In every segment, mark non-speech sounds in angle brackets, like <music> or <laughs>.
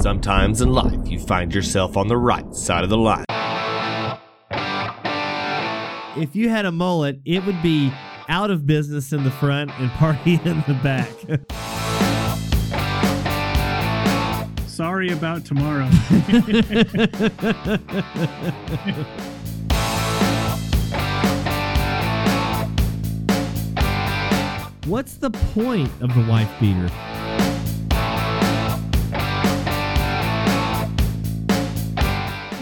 Sometimes in life, you find yourself on the right side of the line. If you had a mullet, it would be out of business in the front and party <laughs> in the back. Sorry about tomorrow. <laughs> What's the point of the wife beater?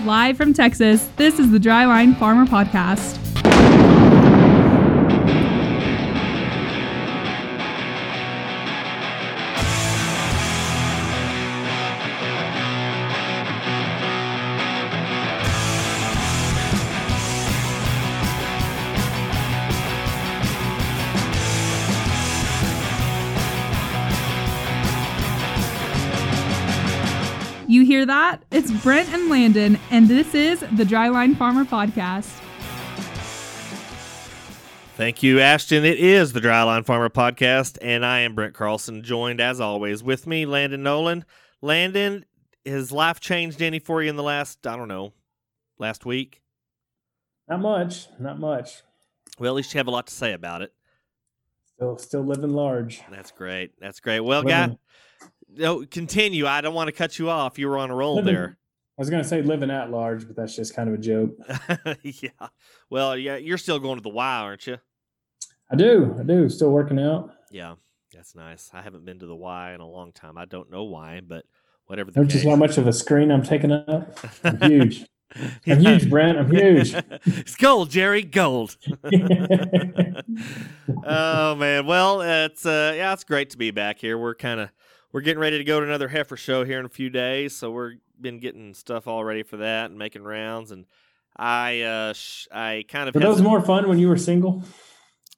Live from Texas, this is the Dryline Farmer Podcast. Hear that? It's Brent and Landon, and this is the Dryline Farmer Podcast. Thank you, Ashton. It is the Dryline Farmer Podcast, and I am Brent Carlson, joined as always with me, Landon Nolan. Landon, has life changed any for you in the last, I don't know, last week? Not much. Not much. Well, at least you have a lot to say about it. Still, still living large. That's great. That's great. Well, Living- guy, no, continue. I don't want to cut you off. You were on a roll Living- there. I was gonna say living at large, but that's just kind of a joke. <laughs> yeah. Well, yeah, you're still going to the Y, aren't you? I do. I do. Still working out. Yeah, that's nice. I haven't been to the Y in a long time. I don't know why, but whatever the Don't you case. see how much of a screen I'm taking up? I'm <laughs> huge. I'm huge, Brent. I'm huge. <laughs> it's gold, Jerry, gold. oh man, well, it's uh, yeah, it's great to be back here. We're kind of we're getting ready to go to another heifer show here in a few days, so we're been getting stuff all ready for that and making rounds. And I uh, sh- I kind of Were had those more fun when you were single?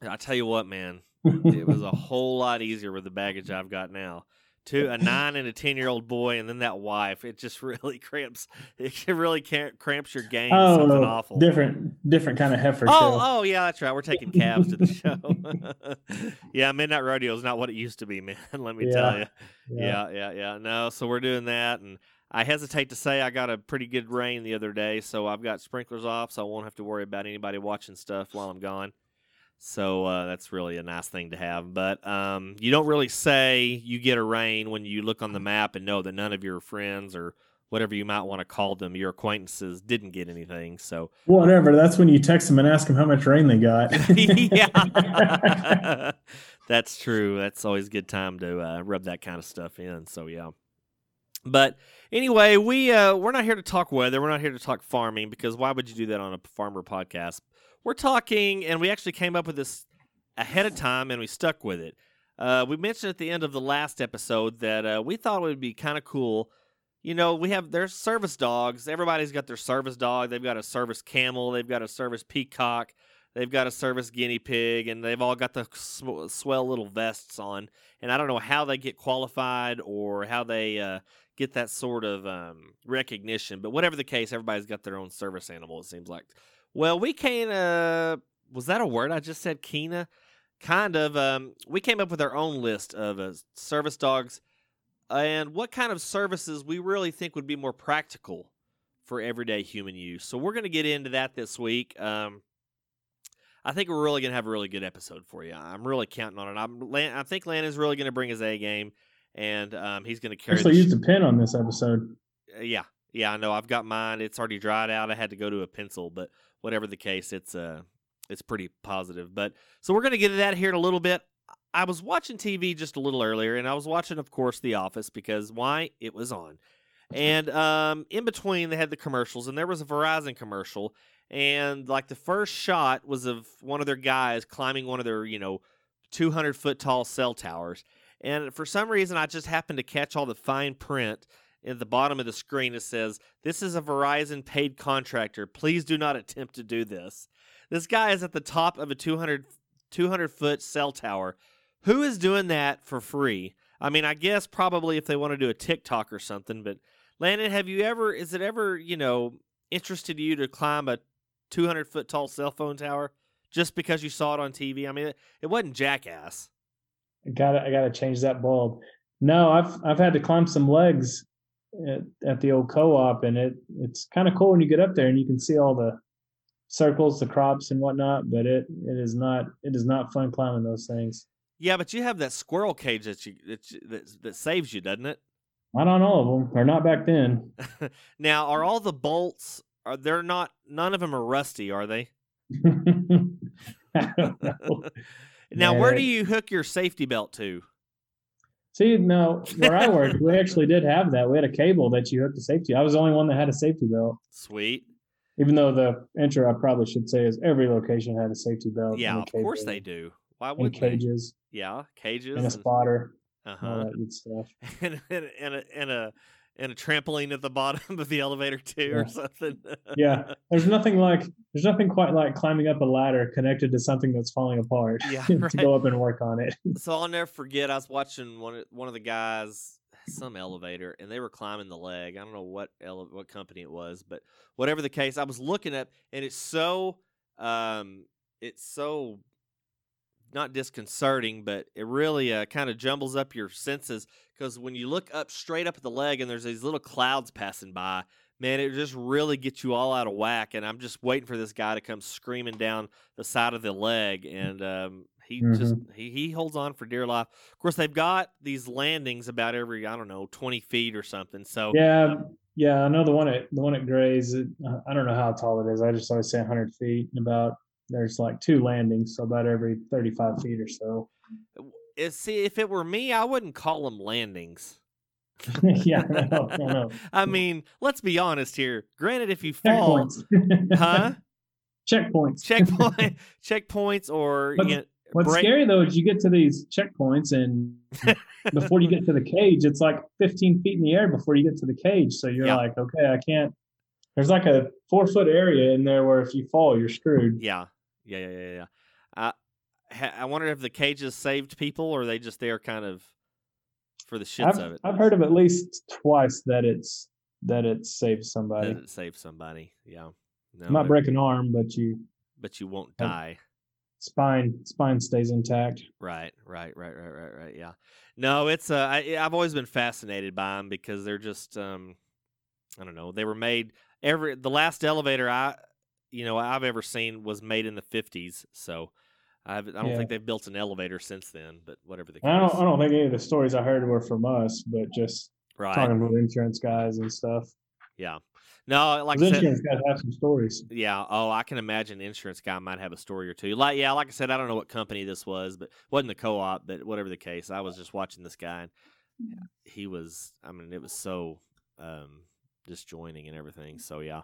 I tell you what, man, <laughs> it was a whole lot easier with the baggage I've got now. Two, a nine and a ten year old boy, and then that wife. It just <laughs> really cramps. It really cramps your game. something oh, awful. different, different kind of heifer Oh, show. oh yeah, that's right. We're taking cabs to the show. <laughs> yeah, Midnight Rodeo is not what it used to be, man. <laughs> Let me tell Yeah. you. Yeah, yeah, yeah. No, so we're doing that, and I hesitate to say I got a pretty good rain the other day, so I've got sprinklers off, so I won't have to worry about anybody watching stuff while I'm gone. So uh, that's really a nice thing to have. But um, you don't really say you get a rain when you look on the map and know that none of your friends or whatever you might want to call them, your acquaintances, didn't get anything. So Whatever. That's when you text them and ask them how much rain they got. <laughs> yeah, <laughs> that's true. That's always a good time to uh, rub that kind of stuff in. So yeah. But anyway, we uh, we're not here to talk weather. We're not here to talk farming because why would you do that on a farmer podcast? We're talking, and we actually came up with this ahead of time, and we stuck with it. Uh, we mentioned at the end of the last episode that uh, we thought it would be kind of cool. You know, we have their service dogs. Everybody's got their service dog. They've got a service camel. They've got a service peacock. They've got a service guinea pig, and they've all got the sw- swell little vests on. And I don't know how they get qualified or how they uh, get that sort of um, recognition. But whatever the case, everybody's got their own service animal. It seems like. Well, we kind of was that a word I just said? Kina, kind of. Um, we came up with our own list of uh, service dogs and what kind of services we really think would be more practical for everyday human use. So we're going to get into that this week. Um, I think we're really going to have a really good episode for you. I'm really counting on it. I'm, Lan- I think Landon's really going to bring his A game, and um, he's going to carry. Actually, the used a pen on this episode. uh, yeah, yeah, I know. I've got mine. It's already dried out. I had to go to a pencil, but whatever the case, it's uh, it's pretty positive. But so we're gonna get to that here in a little bit. I was watching TV just a little earlier, and I was watching, of course, The Office because why it was on. And um, in between, they had the commercials, and there was a Verizon commercial, and like the first shot was of one of their guys climbing one of their, you know, 200 foot tall cell towers. And for some reason, I just happened to catch all the fine print at the bottom of the screen. It says, This is a Verizon paid contractor. Please do not attempt to do this. This guy is at the top of a 200, 200 foot cell tower. Who is doing that for free? I mean, I guess probably if they want to do a TikTok or something, but Landon, have you ever, is it ever, you know, interested you to climb a 200 foot tall cell phone tower just because you saw it on TV? I mean, it, it wasn't jackass. I gotta I gotta change that bulb. No, I've I've had to climb some legs at, at the old co-op, and it it's kind of cool when you get up there and you can see all the circles, the crops, and whatnot. But it it is not it is not fun climbing those things. Yeah, but you have that squirrel cage that you that that, that saves you, doesn't it? Not on all of them, or not back then. <laughs> now, are all the bolts are they're not none of them are rusty, are they? <laughs> I don't know. <laughs> Now, where do you hook your safety belt to? See, no, where I worked, we actually did have that. We had a cable that you hooked to safety. I was the only one that had a safety belt. Sweet. Even though the intro, I probably should say, is every location had a safety belt. Yeah, of course they do. Why And wouldn't they? cages Yeah, cages and a spotter, uh all huh, that good stuff. <laughs> and, and, and a and a and a trampoline at the bottom <laughs> of the elevator too, or something. Yeah, <laughs> there's nothing like there's nothing quite like climbing up a ladder connected to something that's falling apart. Yeah, <laughs> to right. go up and work on it. so I'll never forget. I was watching one of- one of the guys, some elevator, and they were climbing the leg. I don't know what ele- what company it was, but whatever the case, I was looking at, and it's so um, it's so not disconcerting, but it really uh, kind of jumbles up your senses because when you look up straight up at the leg, and there's these little clouds passing by. Man, it just really gets you all out of whack, and I'm just waiting for this guy to come screaming down the side of the leg, and um, he just he, he holds on for dear life. Of course, they've got these landings about every I don't know twenty feet or something. So yeah, yeah, I know the one at the one at Gray's. It, uh, I don't know how tall it is. I just always say 100 feet. And about there's like two landings, so about every 35 feet or so. It, see, if it were me, I wouldn't call them landings. <laughs> yeah, I know, I know. <laughs> I mean, let's be honest here. Granted, if you fall, huh? <laughs> Checkpoints. Checkpoint, checkpoints, or What's- you know, What's break- scary though is you get to these checkpoints and before you get to the cage, it's like 15 feet in the air before you get to the cage. So you're Yeah. like, okay, I can't. There's like a four foot area in there where if you fall, you're screwed. Yeah, yeah, yeah, yeah. yeah. I ha- I wonder if the cages saved people, or are they just there kind of for the shits I've, of it. I've heard of at least twice that it's that it saves somebody. That it saved somebody. Yeah. No, Not it- break an arm, but you but you won't die. spine spine stays intact. Right, right, right, right, right, right. Yeah. No, it's uh, I, I've always been fascinated by them because they're just um, I don't know. They were made every the last elevator I, you know, I've ever seen was made in the fifties. So I've, I don't Yeah. think they've built an elevator since then. But whatever the case. I don't I don't think any of the stories I heard were from us, but just right. talking with insurance guys and stuff. Yeah. No, like I said, insurance guys have some stories. Yeah. Oh, I can imagine insurance guy might have a story or two. Like, yeah, like I said, I don't know what company this was, but wasn't the co-op, but whatever the case, I was just watching this guy, and he was. I mean, it was so um, disjoining and everything. So yeah.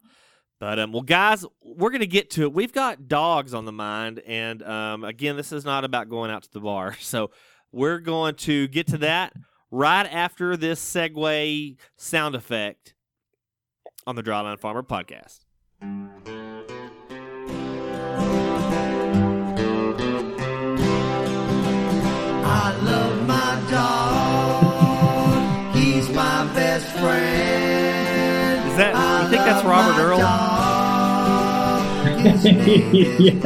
But um, well, guys, we're gonna get to it. We've got dogs on the mind, and um, again, this is not about going out to the bar. <laughs> So we're going to get to that right after this segue sound effect on the Dryline Farmer podcast. I love my dog. He's my best friend. Is that you think that's Robert Earl? yeah.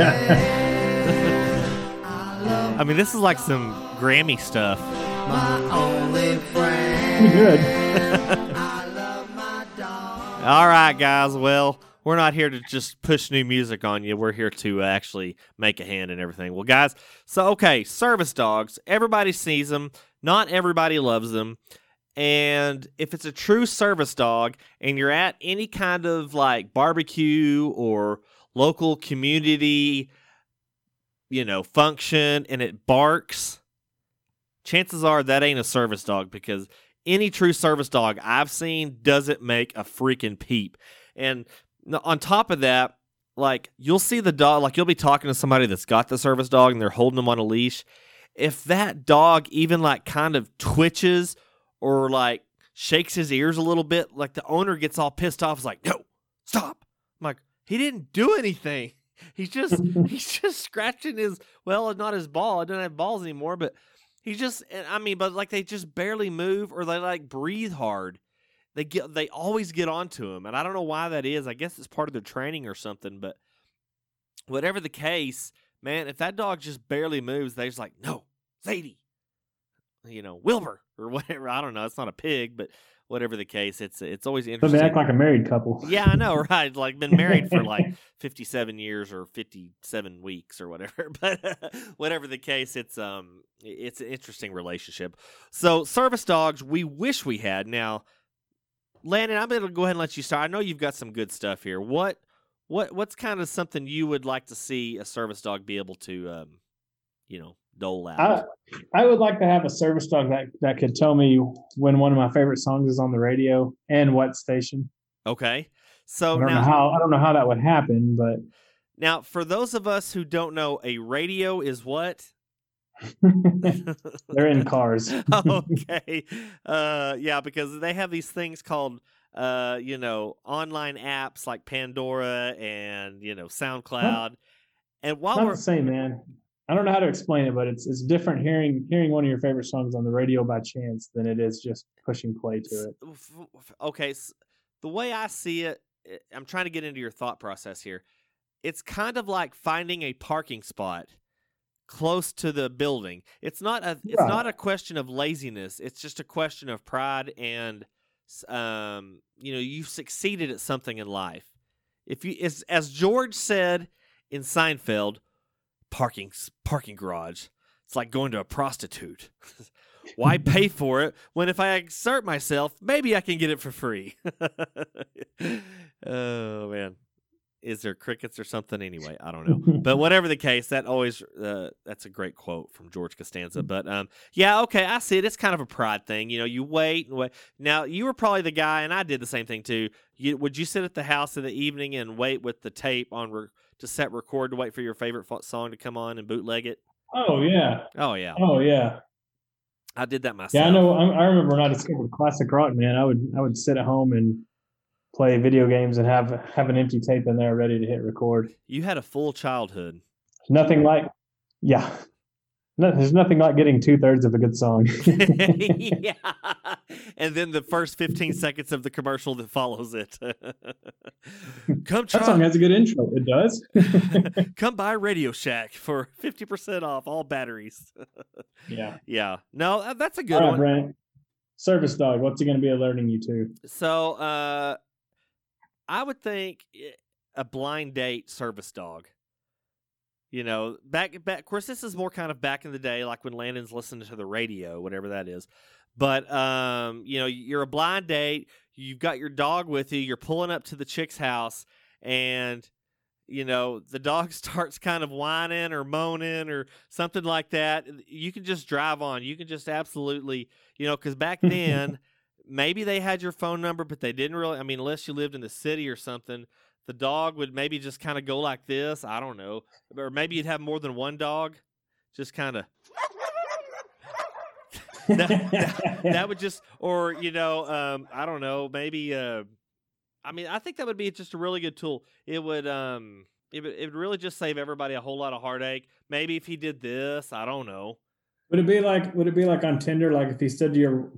<laughs> I mean, this is like some Grammy stuff. My only friend. Good. I love my dog. All right, guys. Well, we're not here to just push new music on you. We're here to actually make a hand and everything. Well, guys, so okay, service dogs. Everybody sees them. Not everybody loves them. And if it's a true service dog and you're at any kind of like barbecue or local community, you know, function and it barks, chances are that ain't a service dog because any true service dog I've seen doesn't make a freaking peep. And on top of that, like you'll see the dog, like you'll be talking to somebody that's got the service dog and they're holding them on a leash. If that dog even like kind of twitches or like shakes his ears a little bit, like the owner gets all pissed off, is like, no, stop. I'm like, he didn't do anything. <laughs> He's just <laughs> he's just scratching his well, not his ball. I don't have balls anymore, but he just I mean, but like they just barely move or they like breathe hard. They get they always get onto him, and I don't know why that is. I guess it's part of their training or something. But whatever the case, man, if that dog just barely moves, they're just like, no, Zadie, you know, Wilbur or <laughs> whatever. I don't know. It's not a pig, but whatever the case, it's it's always interesting. they act like a married couple. yeah, I know, <laughs> right? Like been married for like <laughs> 57 years or 57 weeks or whatever. But whatever the case, it's um it's an interesting relationship. So service dogs, we wish we had. Now, Landon, I'm going to go ahead and let you start. I know you've got some good stuff here. What what what's kind of something you would like to see a service dog be able to um you know, dole out? I I would like to have a service dog that that could tell me when one of my favorite songs is on the radio and what station. okay. I So don't now know how I don't know how that would happen, but now for those of us who don't know, a radio is what? <laughs> they're in cars. <laughs> okay. Uh yeah, because they have these things called uh, you know, online apps like Pandora and, you know, SoundCloud. And while Not we're the same, man. I don't know how to explain it, but it's it's different hearing hearing one of your favorite songs on the radio by chance than it is just pushing play to it. okay, s- the way I see it, eh, I'm trying to get into your thought process here. It's kind of like finding a parking spot close to the building. It's not a it's Right. not a question of laziness. It's just a question of pride and um you know, you've succeeded at something in life. If you as as George said in Seinfeld, parking parking garage. It's like going to a prostitute. <laughs> Why pay <laughs> for it when if I exert myself, maybe I can get it for free? <laughs> oh man, is there crickets or something? Anyway, I don't know. But whatever the case, that always uh, that's a great quote from George Costanza. But um, yeah, okay, I see it. It's kind of a pride thing. You know, you wait and wait. Now you were probably the guy, and I did the same thing too. You would you sit at the house in the evening and wait with the tape on re- to set record to wait for your favorite song to come on and bootleg it? oh yeah, Oh yeah, oh yeah, I did that myself. yeah. I know. I, I remember when I discovered classic rock, man. I would I would sit at home and play video games and have have an empty tape in there ready to hit record. You had a full childhood. Nothing like, yeah. No, there's nothing like getting two thirds of a good song. <laughs> <laughs> yeah. And then the first 15 seconds of the commercial that follows it. <laughs> Come try. that song has a good intro. It does. come by Radio Shack for 50% off all batteries. yeah. yeah. No, uh, that's a good right, one. Brent. Service dog. What's he going to be alerting you to? So, uh I would think eh, a blind date service dog. You know, back back of course this is more kind of back in the day like when Landon's listening to the radio, whatever that is. But um, you know, you're a blind date, you've got your dog with you, you're pulling up to the chick's house and you know, the dog <laughs> starts kind of whining or moaning or something like that. You can just drive on. You can just absolutely, you know, cuz back <laughs> then maybe they had your phone number, but they didn't really. I mean, unless you lived in the city or something, the dog would maybe just kind of go like this. I don't know, or maybe you'd have more than one dog, just kind of. <laughs> that, that would just, or you know, um, I don't know, maybe. Uh, I mean, I think that would be just a really good tool. It would, um, it would, it would really just save everybody a whole lot of heartache. Maybe if he did this, I don't know. Would it be like would it be like on Tinder? Like if he said to your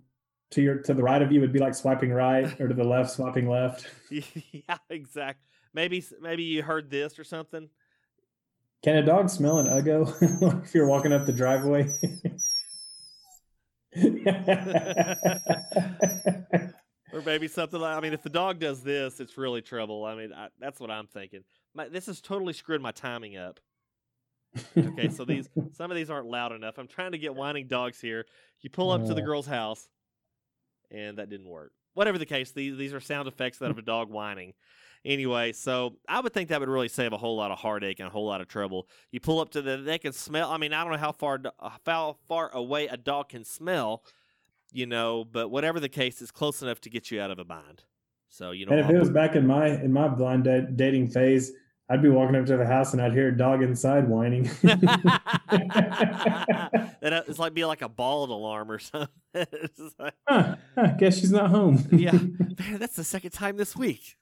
to your to the right of you, would be like swiping right, or to the left, swiping left. <laughs> yeah, exactly. Maybe, maybe you heard this or something. Can a dog smell an uggo <laughs> if you're walking up the driveway? <laughs> or maybe something like I mean, if the dog does this, it's really trouble. I mean, I, that's what I'm thinking. My, this has totally screwed my timing up. Okay, so these some of these aren't loud enough. I'm trying to get whining dogs here. You pull up to the girl's house, and that didn't work. Whatever the case, these these are sound effects that of a dog whining. Anyway, so I would think that would really save a whole lot of heartache and a whole lot of trouble. You pull up to the, they can smell. I mean, I don't know how far uh, how far away a dog can smell, you know, but whatever the case, it's close enough to get you out of a bind. So you know, and if it was back in my in my blind da- dating phase, I'd be walking up to the house and I'd hear a dog inside whining. <laughs> that <laughs> it's like be like a bald alarm or something. <laughs> Like, huh, huh, guess she's not home. yeah, man, that's the second time this week.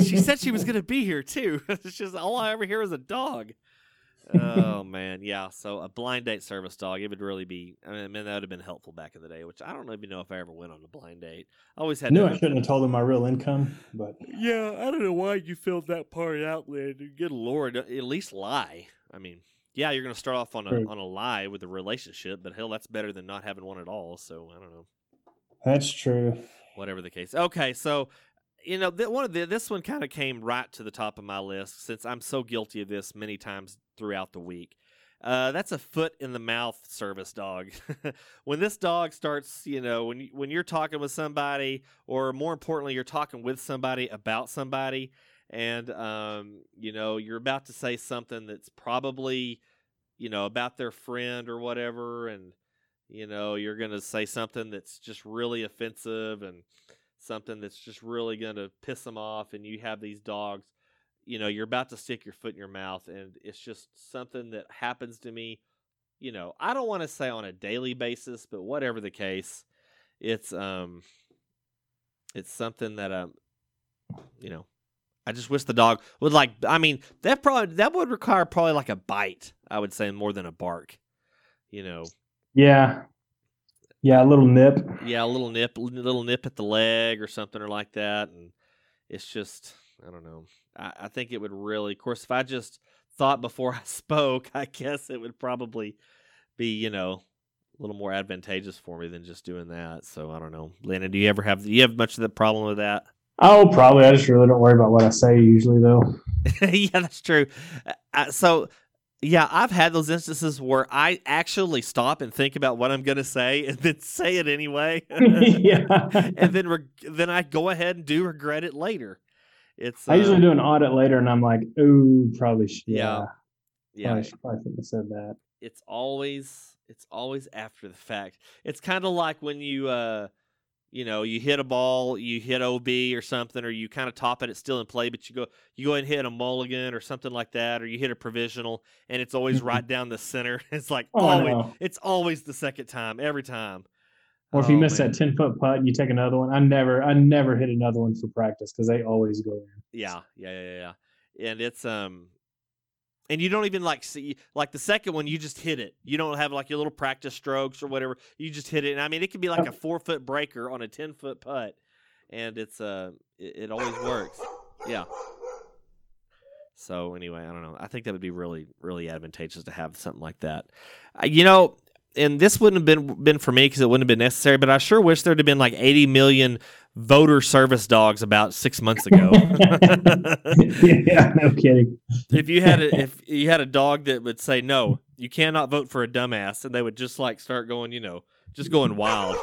she said she was gonna be here too. It's just all I ever hear is a dog. Oh <laughs> man, yeah. So a blind date service dog, it would really be. I mean, man, that would have been helpful back in the day. Which I don't even know if I ever went on a blind date. I always had. to I shouldn't have told him my real income, but Yeah, I don't know why you filled that part out, Landon. Good lord, at least lie. I mean, yeah, you're going to start off on a True. on a lie with a relationship, but hell, that's better than not having one at all. So I don't know. That's true. whatever the case. Okay, so you know, th- one of the this one kind of came right to the top of my list since I'm so guilty of this many times throughout the week. Uh, that's a foot in the mouth service dog. <laughs> when this dog starts, you know, when you, when you're talking with somebody, or more importantly, you're talking with somebody about somebody, and um, you know, you're about to say something that's probably, you know, about their friend or whatever, and you know, you're to say something that's just really offensive and something that's just really going to piss them off, and you have these dogs you know you're about to stick your foot in your mouth and it's just something that happens to me you know i don't want to say on a daily basis but whatever the case it's um it's something that um you know i just wish the dog would like i mean that probably that would require probably like a bite i would say more than a bark you know Yeah. Yeah, a little nip. yeah a little nip a little nip at the leg or something or like that and it's just i don't know I, I think it would really of course if i just thought before <laughs> i spoke i guess it would probably be you know a little more advantageous for me than just doing that so i don't know Landon do you ever have do you have much of the problem with that Oh, probably. I just really don't worry about what I say usually, though. <laughs> yeah that's true uh, so yeah i've had those instances where i actually stop and think about what i'm going to say and then say it anyway <laughs> <laughs> yeah. and then reg- then I go ahead and do regret it later. It's I usually uh, do an audit later, and I'm like, "Ooh, probably, sh- Yeah. yeah, yeah. probably, sh- probably shouldn't have said that." It's always it's always after the fact. It's kind of like when you uh you know you hit a ball, you hit OB or something, or you kind of top it, it's still in play, but you go you go and hit a mulligan or something like that, or you hit a provisional, and it's always Mhm. right down the center. <laughs> It's like Oh, always no. it's always the second time every time. Or if you Oh, miss man. that ten foot putt, and you take another one. I never, I never hit another one for practice because they always go in. Yeah, yeah, yeah, yeah. And it's um, and you don't even like see like the second one. You just hit it. You don't have like your little practice strokes or whatever. You just hit it. And I mean, it could be like a four foot breaker on a ten foot putt, and it's uh, it, it always works. Yeah. So anyway, I don't know. I think that would be really, really advantageous to have something like that. Uh, you know, and this wouldn't have been been for me because it wouldn't have been necessary. But I sure wish there'd have been like eighty million voter service dogs about six months ago. <laughs> yeah, no kidding. if you had a if you had a dog that would say no, you cannot vote for a dumbass, and they would just like start going, you know, just going wild.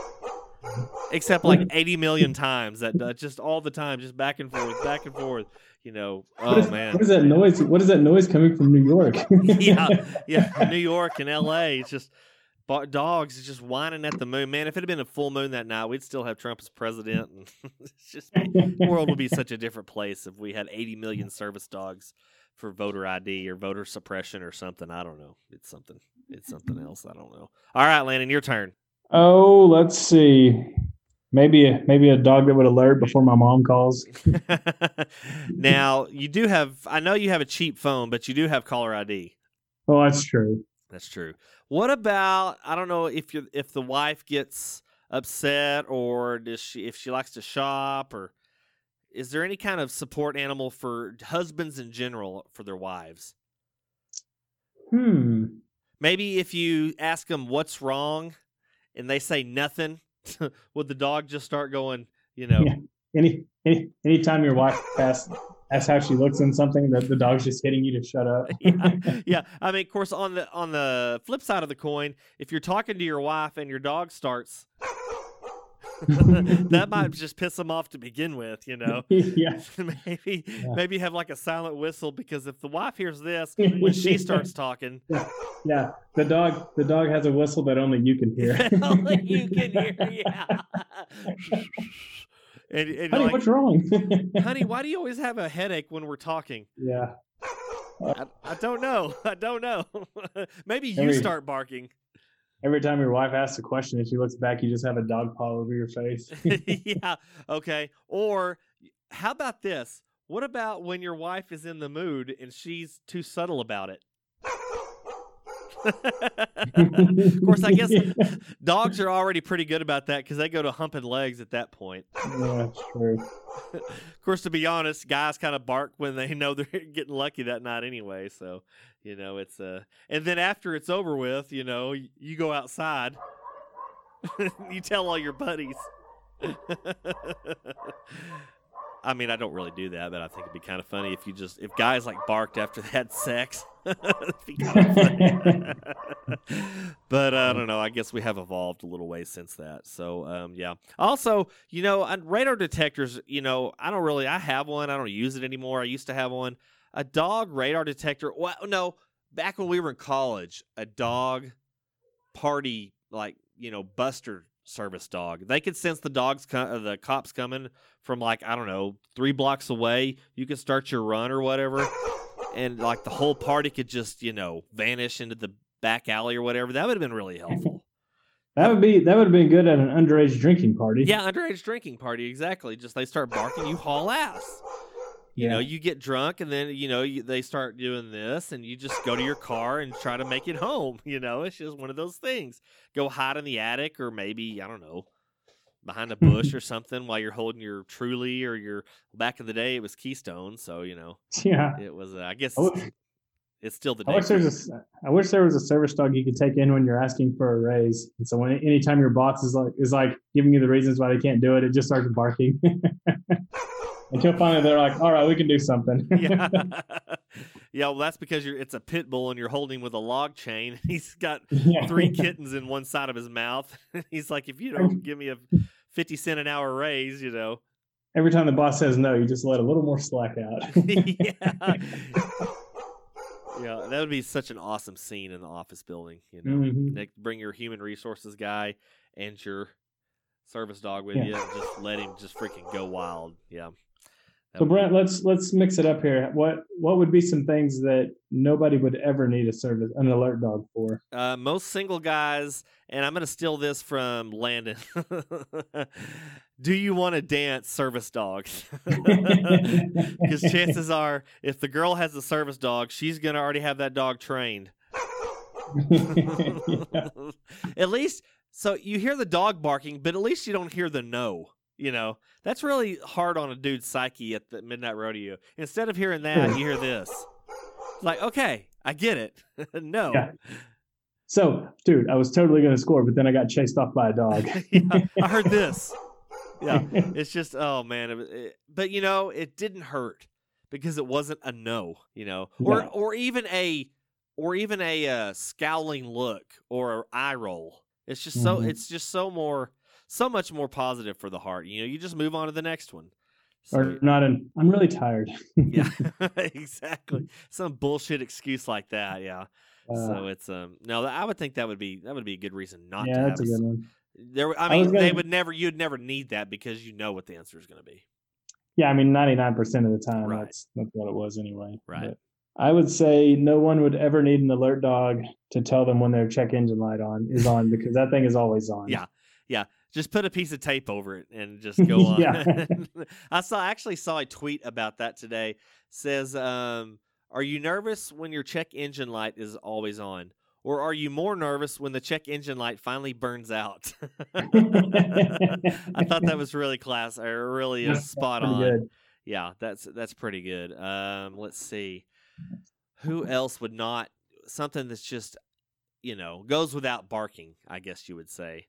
Except like eighty million times that uh, just all the time, just back and forth, back and forth. You know, oh is- man, what is that noise? What is that noise coming from New York? <laughs> yeah, <laughs> yeah. New York and L.A. It's just bar- dogs just whining at the moon. Man, if it had been a full moon that night, we'd still have Trump as president, and <laughs> it's just the world would be <laughs> such a different place if we had 80 million service dogs for voter ID or voter suppression or something. I don't know. It's something. It's something else. I don't know. All right, Landon, your turn. Oh, let's see. Maybe a, maybe a dog that would alert before my mom calls. <laughs> now you do have. I know you have a cheap phone, but you do have caller ID. Oh, that's true. That's true. What about I don't know if you if the wife gets upset or does she if she likes to shop or is there any kind of support animal for husbands in general for their wives? Hmm. Maybe if you ask them what's wrong and they say nothing, <laughs> would the dog just start going, you know, Yeah. Any any anytime your wife asks asks how she looks in something, that the dog's just hitting you to shut up. <laughs> yeah, <laughs> yeah. I mean, of course, on the on the flip side of the coin, if you're talking to your wife and your dog starts, <laughs> that might just piss them off to begin with. You know, yeah. maybe Yeah. maybe have like a silent whistle because if the wife hears this when she starts talking, Yeah. The dog the dog has a whistle that only you can hear. only you can hear. Yeah. And, and Honey, like, what's wrong? <laughs> honey, why do you always have a headache when we're talking? yeah. I, I don't know. <laughs> I don't know. <laughs> maybe you Every- start barking. Every time your wife asks a question and she looks back, you just have a dog paw over your face. yeah. Okay. Or how about this? What about when your wife is in the mood and she's too subtle about it? Of course, I guess <laughs> dogs are already pretty good about that because they go to humping legs at that point. yeah, that's true. <laughs> Of course, to be honest, guys kind of bark when they know they're <laughs> getting lucky that night anyway. So, you know, it's uh, and then after it's over with, you know, y- you go outside, you tell all your buddies. I mean, I don't really do that, but I think it'd be kind of funny if you just if guys like barked after <laughs> had sex. <laughs> <laughs> but uh, I don't know. I guess we have evolved a little way since that. So um, yeah. Also, you know, radar detectors. You know, I don't really. I have one. I don't use it anymore. I used to have one. A dog radar detector. Well, no. Back when we were in college, a dog party like you know buster service dog. They could sense the dogs, co- uh, the cops coming from like I don't know three blocks away. You could start your run or whatever, and like the whole party could just you know vanish into the back alley or whatever. That would have been really helpful. That would be that would have been good at an underage drinking party. yeah, underage drinking party exactly. Just they start barking, you haul ass. You know, you get drunk, and then you know you, they start doing this, and you just go to your car and try to make it home. <laughs> You know, it's just one of those things. Go hide in the attic, or maybe I don't know, behind a bush <laughs> or something while you're holding your Truly or your. Back in the day, it was Keystone, so you know yeah. it was. Uh, I guess I wish, it's still the. I wish there was a, I wish there was a service dog you could take in when you're asking for a raise. And so when anytime your boss is like is like giving you the reasons why they can't do it, it just starts barking. <laughs> Until finally they're like, all right, we can do something. <laughs> yeah. <laughs> yeah, well, that's because you're. It's a pit bull, and you're holding with a log chain. <laughs> He's got Yeah. three kittens in one side of his mouth. He's like, if you don't give me a fifty cent an hour raise, you know. Every time the boss says no, you just let a little more slack out. yeah. Yeah, that would be such an awesome scene in the office building. You know, Mhm. Nick, bring your human resources guy and your service dog with Yeah. you. And just let him just freaking go wild. Yeah. That So would be- Brent, let's let's mix it up here. What what would be some things that nobody would ever need a service an alert dog for? uh, most single guys, and I'm going to steal this from Landon. <laughs> Do you want to dance service dogs? <laughs> Because chances are, if the girl has a service dog, she's going to already have that dog trained. Yeah. <laughs> at least, so you hear the dog barking, but at least you don't hear the no. You know, that's really hard on a dude's psyche at the midnight rodeo. Instead of hearing that, you hear this. It's like, okay, I get it. <laughs> no. Yeah. So, dude, I was totally going to score, but then I got chased off by a dog. <laughs> Yeah, I heard this. <laughs> Yeah, it's just oh man, it, it- but you know, it didn't hurt because it wasn't a no, you know, or Yeah. or even a or even a uh, scowling look or a eye roll. It's just so Mhm. it's just so more so much more positive for the heart. You know, you just move on to the next one. So, or not an I'm really tired. <laughs> yeah, <laughs> <laughs> exactly. Some bullshit excuse like that. Yeah. Uh, so it's um no, I would think that would be that would be a good reason not to yeah, that's a good one. there, I I mean, they gonna- would never. You'd never need that because you know what the answer is going to be. Yeah, I mean, 99% of the time, Right. that's that's what it was anyway. Right. But I would say no one would ever need an alert dog to tell them when their check engine light on is on because that thing is always on. Yeah, yeah. Just put a piece of tape over it and <laughs> just go on. <laughs> I saw actually saw a tweet about that today. Says, um, "Are you nervous when your check engine light is always on, or are you more nervous when the check engine light finally burns out?" <laughs> I thought that was really class, or really uh, That's spot on. good. Yeah, that's that's pretty good. Um, let's see, who else would not something that's just you know goes without barking. I guess you would say.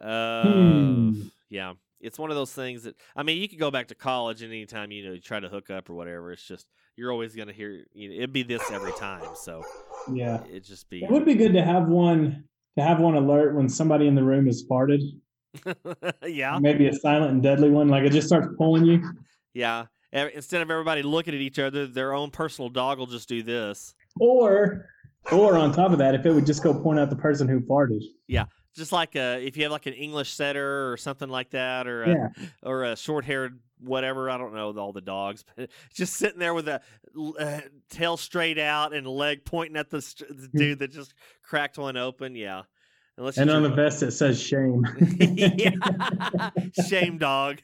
Uh, Hmm. Yeah, it's one of those things that I mean, you could go back to college and anytime you know you try to hook up or whatever. It's just you're always gonna hear you know, it'd be this every time. So Yeah. it just be It would be good to have one to have one alert when somebody in the room is farted. <laughs> yeah, Maybe a silent and deadly one, like it just starts pulling you. yeah. Instead of everybody looking at each other, their own personal dog will just do this. Or or on top of that, if it would just go point out the person who farted. Just like a if you have like an English setter or something like that, or a, Yeah. or a short haired whatever. I don't know all the dogs, but <laughs> just sitting there with a uh, tail straight out and a leg pointing at the, st- the dude that just cracked one open. Yeah, unless And on the vest it says shame. <laughs> yeah. shame <laughs> dog.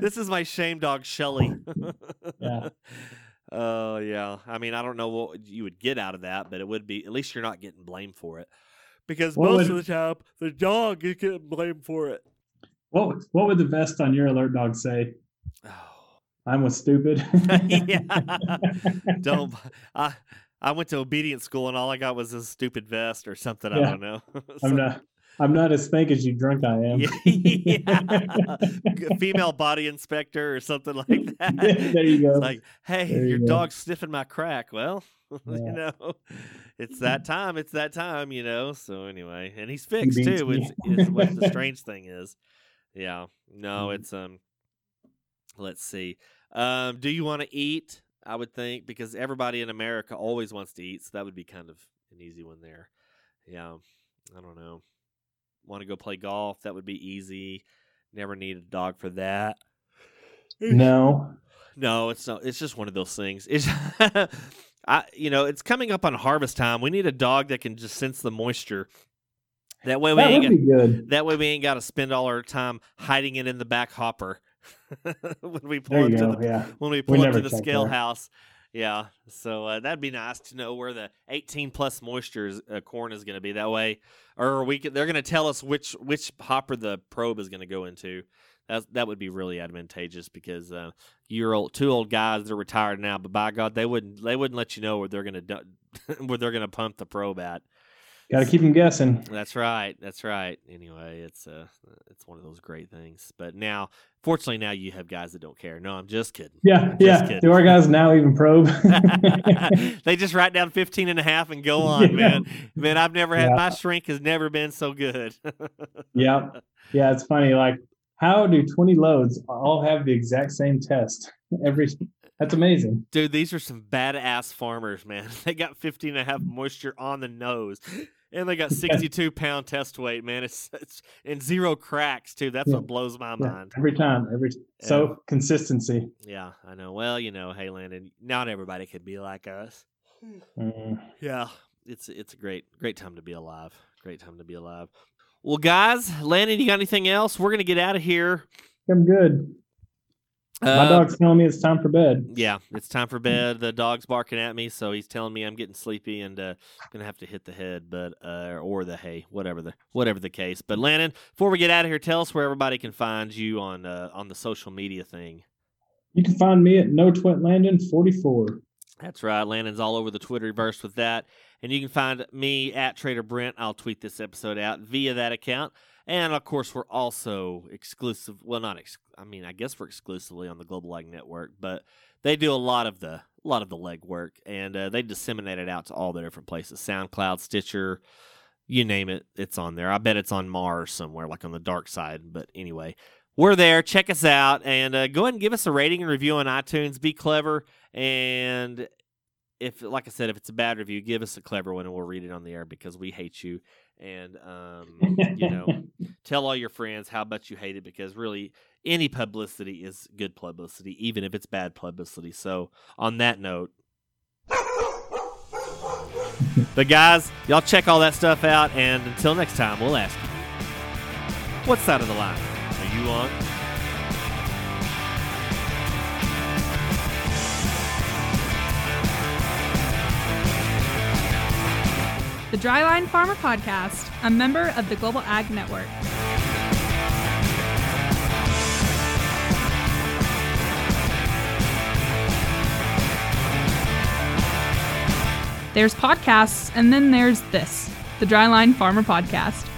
this is my shame dog, Shelly. Yeah. Oh yeah. I mean, I don't know what you would get out of that, but it would be at least you're not getting blamed for it. Because What most would- of the time the dog is getting blamed for it. What would- what would the vest on your alert dog say? Oh. <sighs> I'm was stupid. yeah. Don't <laughs> I I went to obedience school and all I got was a stupid vest or something. I don't know. <laughs> I'm not I'm not as spank as you drunk I am. <laughs> yeah. <laughs> Female body inspector or something like <laughs> that. there you go. It's like, hey, your you go. dog's sniffing my crack. Well, Yeah. you know, it's that time. It's that time, you know. So anyway, and he's fixed beats too. me. It's, it's what the strange thing is. Yeah. No, Mhm. it's um. Let's see. Um, do you want to eat? I would think because everybody in America always wants to eat, so that would be kind of an easy one there. Yeah. I don't know. Want to go play golf? That would be easy. Never need a dog for that. no. No, it's not. It's just one of those things. It's, <laughs> I, you know, it's coming up on harvest time. We need a dog that can just sense the moisture. That way we That ain't got, good. that way we ain't got to spend all our time hiding it in the back hopper <laughs> when we pull up to the Yeah. when we pull up to the scale there. house. Yeah, so uh, that'd be nice to know where the 18 plus moisture is, uh, corn is going to be. That way, or we could, they're going to tell us which which hopper the probe is going to go into. That that would be really advantageous because uh, you're old, two old guys. They're retired now, but by God, they wouldn't they wouldn't let you know where they're going <laughs> to where they're going to pump the probe at. Got to keep them guessing. That's right. That's right. Anyway, it's uh it's one of those great things. But now, fortunately, now you have guys that don't care. No, I'm just kidding. Yeah. Just yeah. kidding. Do our guys now even probe? <laughs> they just write down 15 and a half and go on, Yeah. man. Man, I've never had Yeah. my shrink has never been so good. <laughs> yeah. Yeah. It's funny. Like, how do 20 loads all have the exact same test? <laughs> Every. That's amazing. Dude, these are some badass farmers, man. They got 15 and a half moisture on the nose. And they got <laughs> 62 pound test weight, man. It's, it's and zero cracks too. That's Yeah. what blows my Yeah, mind. every time. Every. So consistency. Yeah, I know. Well, you know, hey Landon, not everybody could be like us. Mm. Yeah, it's it's a great great time to be alive. Great time to be alive. Well, guys, Landon, you got anything else? We're gonna get out of here. I'm good. My Uh, dog's telling me it's time for bed. Yeah, it's time for bed. The dog's barking at me, so he's telling me I'm getting sleepy and uh, gonna have to hit the head, but uh, or the hay, whatever the whatever the case. But Landon, before we get out of here, tell us where everybody can find you on uh, on the social media thing. You can find me at No Twent Landon 44. That's right. Landon's all over the Twitterverse with that. And you can find me at Trader Brent. I'll tweet this episode out via that account. And of course, we're also exclusive. Well, not ex- I mean, I guess we're exclusively on the Global Ag Network, but they do a lot of the a lot of the legwork, and uh, they disseminate it out to all the different places: SoundCloud, Stitcher, you name it, it's on there. I bet it's on Mars somewhere, like on the dark side. But anyway, we're there. Check us out, and uh, go ahead and give us a rating and review on iTunes. Be clever, and if, like I said, if it's a bad review, give us a clever one, and we'll read it on the air because we hate you. And um, you know, <laughs> tell all your friends how much you hate it because really any publicity is good publicity, even if it's bad publicity. So, on that note, but guys, y'all check all that stuff out, and until next time, we'll ask you, what side of the line are you on? The Dryline Farmer Podcast, a member of the Global Ag Network. There's podcasts, and then there's this, the Dryline Farmer Podcast.